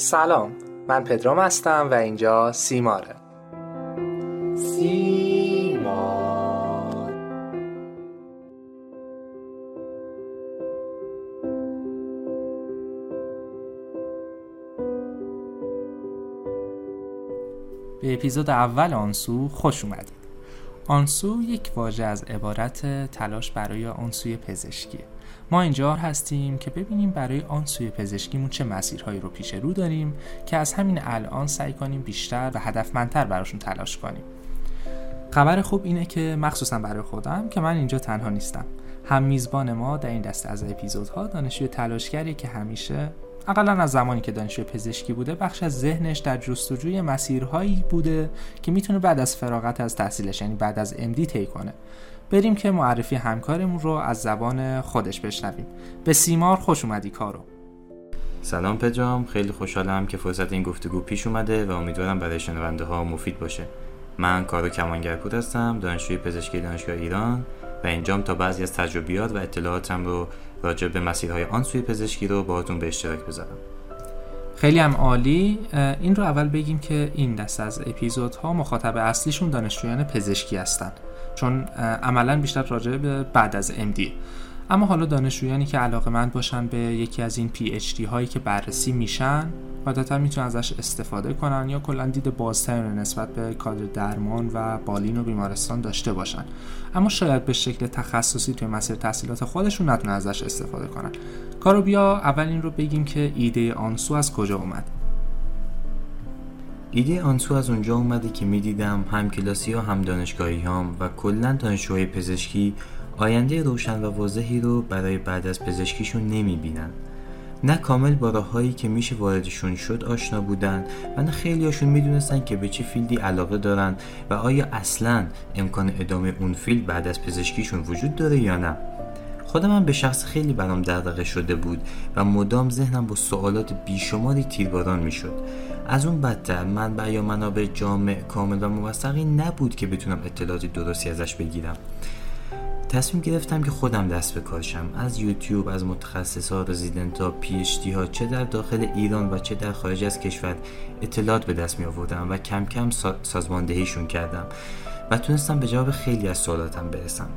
سلام من پدرام هستم و اینجا سیماره. سیمار. به اپیزود اول آنسو خوش اومدید. آنسو یک واژه از عبارت تلاش برای آنسوی پزشکیه ما اینجا هستیم که ببینیم برای آن سوی پزشکیمون چه مسیرهایی رو پیش رو داریم که از همین الان سعی کنیم بیشتر و هدفمندتر براشون تلاش کنیم. خبر خوب اینه که مخصوصا برای خودم که من اینجا تنها نیستم. هم میزبان ما در این دسته از اپیزودها دانشجوی تلاشگری که همیشه اقلا از زمانی که دانشجوی پزشکی بوده بخش از ذهنش در جستجوی مسیرهایی بوده که می‌تونه بعد از فراغت از تحصیلش یعنی بعد از MD طی کنه. بریم که معرفی همکارمون رو از زبان خودش بشنویم. به سیمار خوش اومدی کارو. سلام پدرام خیلی خوشحالم که فرصت این گفتگو پیش اومده و امیدوارم برای شنونده ها مفید باشه. من کارو کمانگرپور هستم دانشجوی پزشکی دانشگاه ایران و اینجام تا بعضی از تجربیات و اطلاعاتم رو راجع به مسیرهای آن سوی پزشکی رو باهاتون به اشتراک بذارم. خیلی هم عالی. این رو اول بگیم که این دست از اپیزودها مخاطب اصلیشون دانشجویان پزشکی هستن. چون عملا بیشتر راجع به بعد از MD اما حالا دانشجویانی که علاقه مند باشن به یکی از این دی هایی که بررسی میشن قاعدتا می‌تونن ازش استفاده کنن یا کلا دید بازتری نسبت به کادر درمان و بالین و بیمارستان داشته باشن. اما شاید به شکل تخصصی توی مسیر تحصیلات خودشون نتونن ازش استفاده کنن. کارو بیا اول این رو بگیم که ایده آنسو از کجا اومد. ایده آنسو از اونجا اومده که می‌دیدم هم کلاسی هام هم دانشگاهی هام و کلا دانشجوهای پزشکی آینده روشن و واضحی رو برای بعد از پزشکیشون نمی‌بینن. نه کامل با راههایی که میشه واردشون شد آشنا بودن و نه خیلیاشون می‌دونستن که به چه field ی علاقه دارن و آیا اصلا امکان ادامه اون field بعد از پزشکیشون وجود داره یا نه. خودم هم به شخصه خیلی برام دغدغه شده بود و مدام ذهنم با سوالات بیشماری تیرباران می‌شد. از اون بدتر من یا منابع جامع کامل و موثقی نبود که بتونم اطلاعات درستی ازش بگیرم. تصمیم گرفتم که خودم دست به کارشم. از یوتیوب از متخصص رزیدنت ها پی ها چه در داخل ایران و چه در خارج از کشور اطلاعات به دست می آوردم و کم کم سازماندهیشون کردم و تونستم به جواب خیلی از سوالاتم برسم.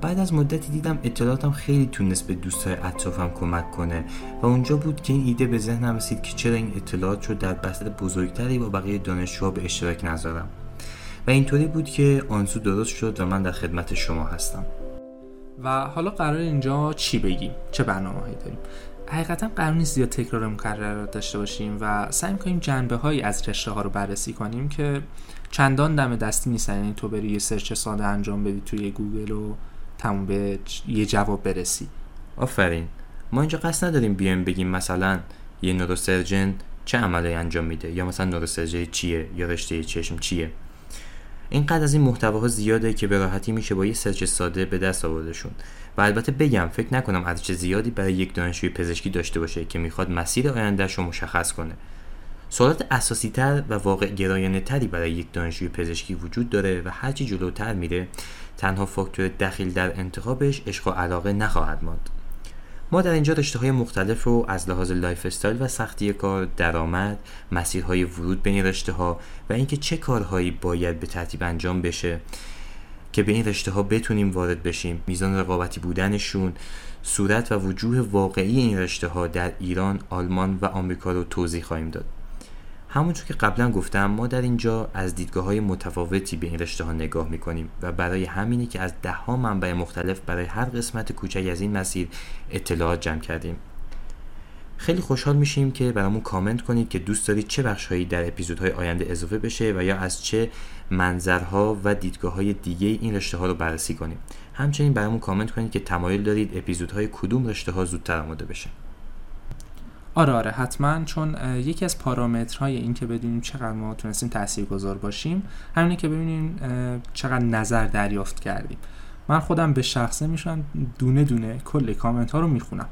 بعد از مدتی دیدم اطلاعاتم خیلی تونست به دوستای اطرافم کمک کنه و اونجا بود که این ایده به ذهنم رسید که چرا این اطلاعات رو در بسط بزرگتری با بقیه دانشجوها به اشتراک نذارم. و اینطوری بود که آنسو درست شد و من در خدمت شما هستم. و حالا قرار اینجا چی بگیم؟ چه برنامه هایی داریم؟ حقیقتا قرار نیست زیاد تکرار مکررات داشته باشیم و سعی کنیم جنبه هایی از رشته ها رو بررسی کنیم که چندان دم دستی نیستن. یعنی تو بری یه search ساده انجام بدی توی گوگل و تموم به یه جواب برسی. آفرین. ما اینجا قصد نداریم بیایم بگیم مثلا یه neurosurgeon چه عملی انجام میده یا مثلا neurosurgery چیه یا رشته چشم چیه. اینقدر از این محتواها زیاده که به راحتی میشه با یه search ساده به دست آوردشون. و البته بگم فکر نکنم ارزش زیادی برای یک دانشجوی پزشکی داشته باشه که می‌خواد مسیر آیندهش رو مشخص کنه. سوالات اساسی تر و واقع گرایانه تری برای یک دانشجوی پزشکی وجود داره و هرچی جلوتر میره تنها فاکتور دخیل در انتخابش عشق و علاقه نخواهد ماند. ما در اینجا رشته های مختلف رو از لحاظ lifestyle و سختی کار، درآمد، مسیرهای ورود بین رشته ها و اینکه چه کارهایی باید به ترتیب انجام بشه که به این رشته ها بتونیم وارد بشیم، میزان رقابتی بودنشون، صورت و وجوه واقعی این رشته ها در ایران، آلمان و آمریکا رو توضیح خواهیم داد. همونطور که قبلا گفتم ما در اینجا از دیدگاه های متفاوتی به این رشته ها نگاه می‌کنیم و برای همینی که از ده ها منبع مختلف برای هر قسمت کوچک از این مسیر اطلاعات جمع کردیم. خیلی خوشحال میشیم که برامون کامنت کنید که دوست دارید چه بخشهایی در اپیزودهای آینده اضافه بشه و یا از چه منظرها و دیدگاه های دیگه این رشته ها رو بررسی کنیم. همچنین برامون کامنت کنید که تمایل دارید اپیزودهای کدوم رشته ها زودتر آماده بشه. آره آره حتما چون یکی از پارامترهای این که بدونیم چقدر ما تونستیم گذار باشیم همینه که ببینیم چقدر نظر دریافت کردیم. من خودم به شخصه میشم دونه دونه کل کامنت ها رو می‌خونم.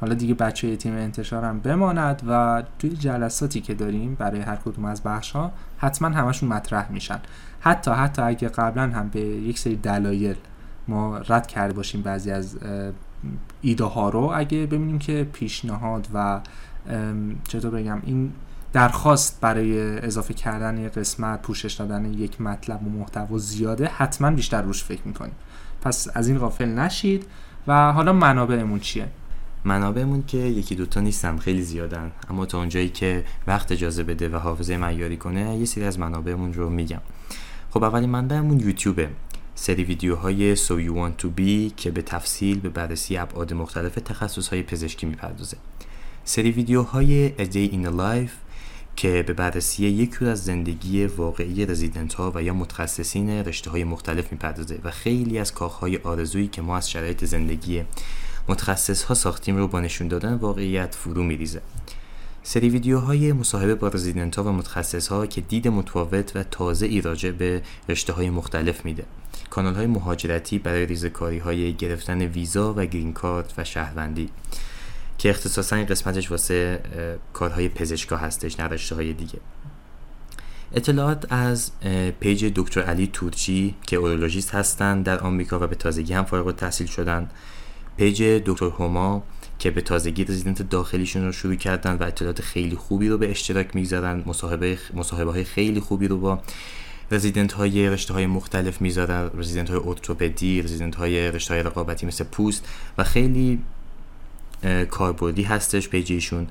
حالا دیگه بچه تیم انتشارم بماند و توی جلساتی که داریم برای هر کدوم از بخش ها حتما همشون مطرح میشن. حتی حتی اگه قبلا هم به یک سری دلایل ما رد کرده باشیم بعضی از ایده ها رو. اگه ببینیم که پیشنهاد و چطور بگم این درخواست برای اضافه کردن یک قسمت پوشش دادن یک مطلب و محتوا زیاده حتما بیشتر روش فکر می‌کنیم. پس از این غافل نشید. و حالا منابعمون چیه؟ منابعمون که یکی دوتا نیستن خیلی زیادن. اما تا اونجایی که وقت اجازه بده و حافظه معیاری کنه یه سری از منابعمون رو میگم. خب اولین منبعمون یوتیوبه. سری ویدیوهای So You Want To Be که به تفصیل به بررسی ابعاد مختلف تخصصهای پزشکی می‌پردازه. سری ویدیوهای A Day in a Life که به بررسی یک روز از زندگی واقعی رزیدنت ها و یا متخصصین رشته های مختلف می‌پردازه و خیلی از کاخهای آرزویی که ما از شرایط زندگی متخصص ها ساختیم رو با نشون دادن واقعیت فرو میریزه. سری ویدیوهای مصاحبه با رزیدنت ها و متخصص ها که دید متفاوت و تازه ای راجع به رشته های مختلف میده. کانال های مهاجرتی برای ریزکاری های گرفتن ویزا و green card و شهروندی. که اختصاصا این قسمتش واسه کارهای پزشکا هستش نه های دیگه. اطلاعات از page دکتر علی تورچی که اورولوژیست هستند در آمریکا و به تازگی هم فارغ التحصیل شدن. page دکتر هما که به تازگی رزیدنت داخلیشون رو شروع کردن و اطلاعات خیلی خوبی رو به اشتراک می‌گذارن مصاحبه مصاحبه های خیلی خوبی رو با رزیدنت های رشته های مختلف می‌ذارن رزیدنت های ارتوپدی رزیدنت های رشته های رقابتی مثل پوست و خیلی کاربردی هستش page ایشون.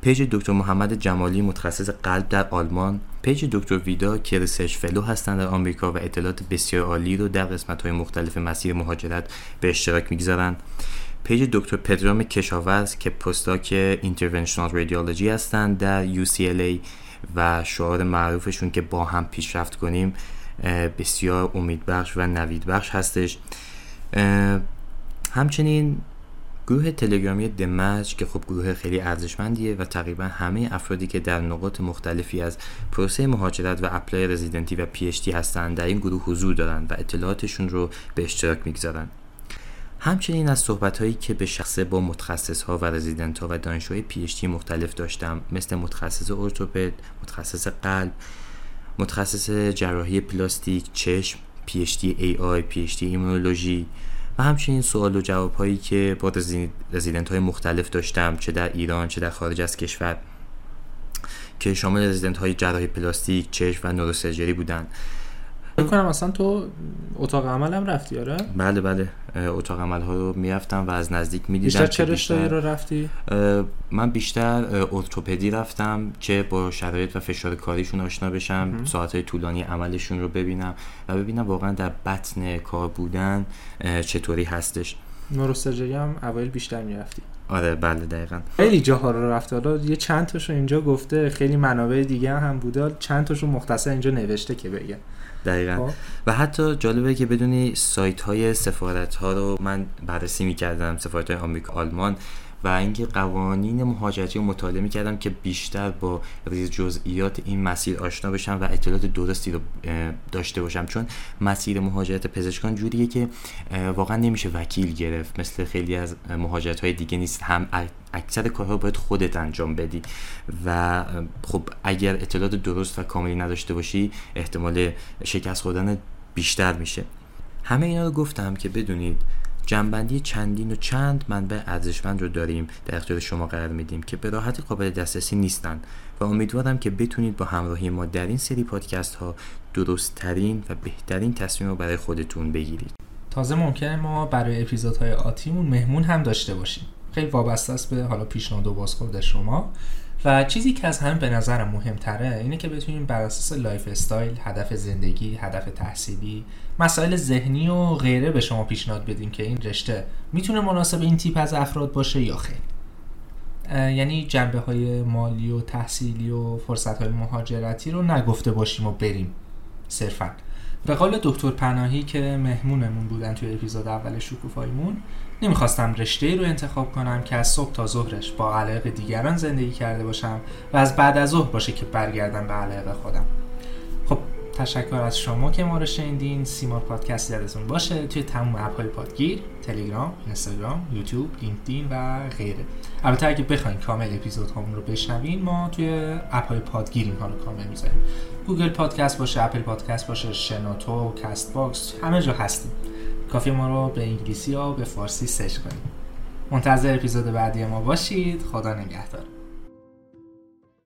page دکتر محمد جمالی متخصص قلب در آلمان. page دکتر ویدا که research fellow هستند در آمریکا و اطلاعات بسیار عالی رو در قسمت های مختلف مسیر مهاجرت به اشتراک می‌گذارن. page دکتر پدرام کشاورز که postdoc interventional radiology هستند در UCLA و شعار معروفشون که با هم پیشرفت کنیم بسیار امیدبخش و نویدبخش هستش. همچنین گروه تلگرامی دمج که خب گروه خیلی ارزشمندیه و تقریبا همه افرادی که در نقاط مختلفی از پروسه مهاجرت و apply رزیدنتی و PhD هستند در این گروه حضور دارن و اطلاعاتشون رو به اشتراک می‌گذارن. همچنین از صحبت هایی که به شخصه با متخصص ها و رزیدنت ها و دانشجوهای PhD مختلف داشتم مثل متخصص ارتوپد، متخصص قلب، متخصص جراحی پلاستیک، چشم، PhD AI، PhD ایمونولوژی و همچنین سوال و جواب هایی که با رزیدنت های مختلف داشتم چه در ایران چه در خارج از کشور که شامل رزیدنت های جراحی پلاستیک، چشم و neurosurgery بودند کنم اصلا تو اتاق عمل هم رفتی آره؟ بله بله. اتاق عمل ها رو می‌رفتم و از نزدیک می‌دیدم بیشتر چه رشته رو رفتی؟ من بیشتر ارتوپدی رفتم که با شرایط و فشار کاریشون آشنا بشم ساعت های طولانی عملشون رو ببینم و ببینم واقعا در بطن کار بودن چطوری هستش. نوروسرجری هم اوایل بیشتر می‌رفتی. آره بله دقیقا. خیلی جاها رو رفته حالا یه چند تاشو اینجا گفته خیلی منابع دیگه هم بوده. چند تاشو مختصر اینجا نوشته که بگه. دقیقا. خب. و حتی جالبه که بدونی سایت های سفارت ها رو من بررسی می‌کردم سفارت های آمریکا آلمان. و اینکه قوانین مهاجرتی رو مطالعه می‌کردم که بیشتر با ریز جزئیات این مسیر آشنا بشم و اطلاعات درستی رو داشته باشم. چون مسیر مهاجرت پزشکان جوریه که واقعا نمیشه وکیل گرفت. مثل خیلی از مهاجرت های دیگه نیست. هم اکثر کارها باید خودت انجام بدی. و خب اگر اطلاعات درست و کاملی نداشته باشی احتمال شکست خوردن بیشتر میشه. همه اینا رو گفتم که بدونید جمع‌بندی چندین و چند منبع ارزشمند رو داریم. در اختیار شما قرار میدیم که به راحتی قابل دسترسی نیستن و امیدوارم که بتونید با همراهی ما در این سری پادکست ها درست ترین و بهترین تصمیم رو برای خودتون بگیرید. تازه ممکنه ما برای اپیزودهای آتیمون مهمون هم داشته باشیم. خیلی وابسته است به حالا پیشنهاد و بازخورد شما. و چیزی که از همه به نظرم مهمتره اینه که بتونیم بر اساس lifestyle هدف زندگی هدف تحصیلی مسائل ذهنی و غیره به شما پیشنهاد بدیم که این رشته می‌تونه مناسب این تیپ از افراد باشه یا خیر. یعنی جنبه های مالی و تحصیلی و فرصت های مهاجرتی رو نگفته باشیم و بریم صرفا. به قول دکتر پناهی که مهمونمون بودن توی اپیزود اول شکوفاییمون نمی‌خواستم رشته رو انتخاب کنم که از صبح تا ظهرش با علاقه دیگران زندگی کرده باشم و از بعد از ظهر باشه که برگردم به علاقه خودم. تشکر از شما که ما رو شنیدین. سیمار پادکست یادتون باشه توی تمام app پادگیر تلگرام اینستاگرام یوتیوب لینکدین و غیره. البته اگه بخواین کامل اپیزود همون رو بشنوین ما توی app های پادگیر اینها رو کامل می‌ذاریم. گوگل پادکست باشه اپل پادکست باشه شنوتو کست باکس همه جا هستیم. کافیه ما رو به انگلیسی یا به فارسی search کنید. منتظر اپیزود بعدی ما باشید. خدا نگهدار.